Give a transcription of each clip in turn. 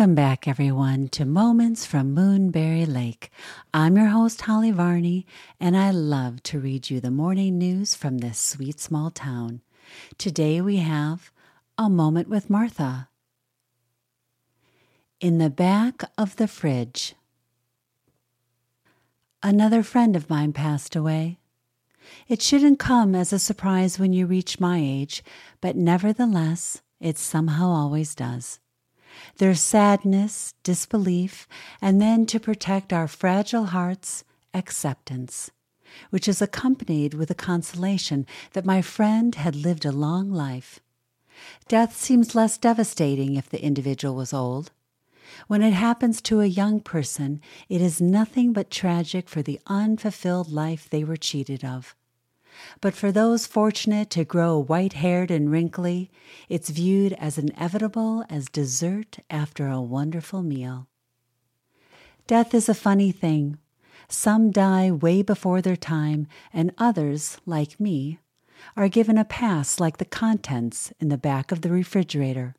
Welcome back, everyone, to Moments from Moonberry Lake. I'm your host, Holly Varney, and I love to read you the morning news from this sweet small town. Today we have A Moment with Martha. In the back of the fridge. Another friend of mine passed away. It shouldn't come as a surprise when you reach my age, but nevertheless, it somehow always does. There's sadness, disbelief, and then to protect our fragile hearts, acceptance, which is accompanied with a consolation that my friend had lived a long life. Death seems less devastating if the individual was old. When it happens to a young person, it is nothing but tragic for the unfulfilled life they were cheated of. But for those fortunate to grow white haired and wrinkly, it's viewed as inevitable as dessert after a wonderful meal. Death is a funny thing. Some die way before their time, and others, like me, are given a pass like the contents in the back of the refrigerator.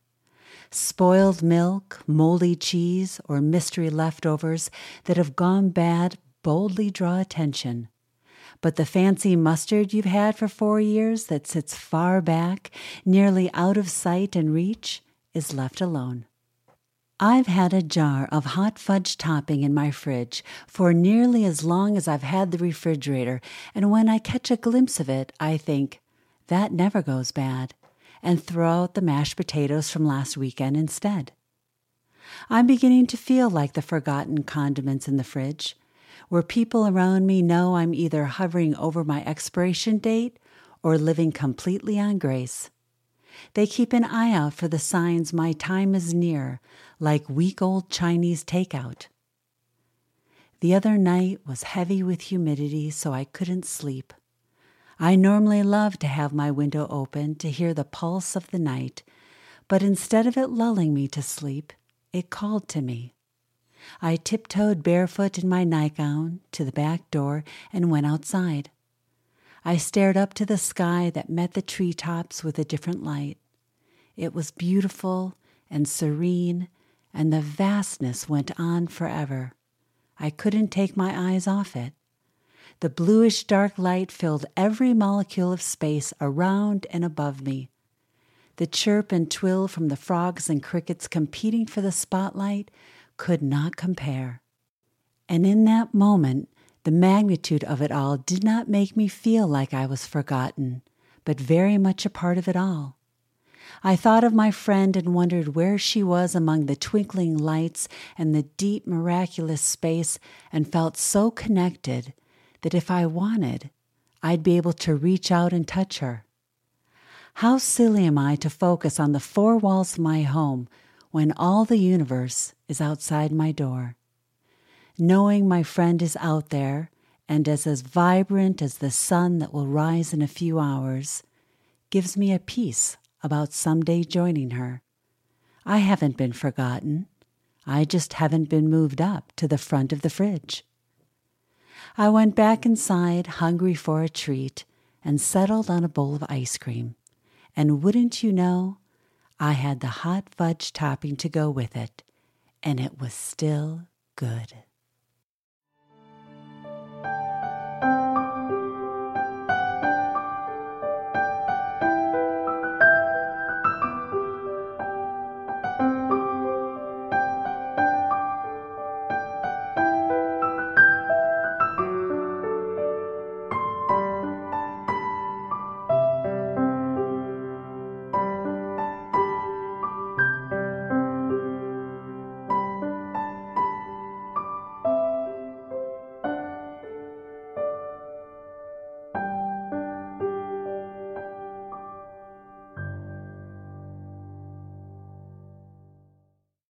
Spoiled milk, moldy cheese, or mystery leftovers that have gone bad boldly draw attention. But the fancy mustard you've had for four years that sits far back, nearly out of sight and reach, is left alone. I've had a jar of hot fudge topping in my fridge for nearly as long as I've had the refrigerator, and when I catch a glimpse of it, I think, that never goes bad and throw out the mashed potatoes from last weekend instead. I'm beginning to feel like the forgotten condiments in the fridge, where people around me know I'm either hovering over my expiration date or living completely on grace. They keep an eye out for the signs my time is near, like week old Chinese takeout. The other night was heavy with humidity, so I couldn't sleep. I normally love to have my window open to hear the pulse of the night, but instead of it lulling me to sleep, it called to me. I tiptoed barefoot in my nightgown to the back door and went outside. I stared up to the sky that met the tree tops with a different light. It was beautiful and serene, and the vastness went on forever. I couldn't take my eyes off it. The bluish dark light filled every molecule of space around and above me. The chirp and twill from the frogs and crickets competing for the spotlight could not compare. And in that moment, the magnitude of it all did not make me feel like I was forgotten, but very much a part of it all. I thought of my friend and wondered where she was among the twinkling lights and the deep, miraculous space, and felt so connected that if I wanted, I'd be able to reach out and touch her. How silly am I to focus on the four walls of my home when all the universe is outside my door? Knowing my friend is out there and is as vibrant as the sun that will rise in a few hours gives me a peace about someday joining her. I haven't been forgotten. I just haven't been moved up to the front of the fridge. I went back inside, hungry for a treat, and settled on a bowl of ice cream. And wouldn't you know, I had the hot fudge topping to go with it, and it was still good.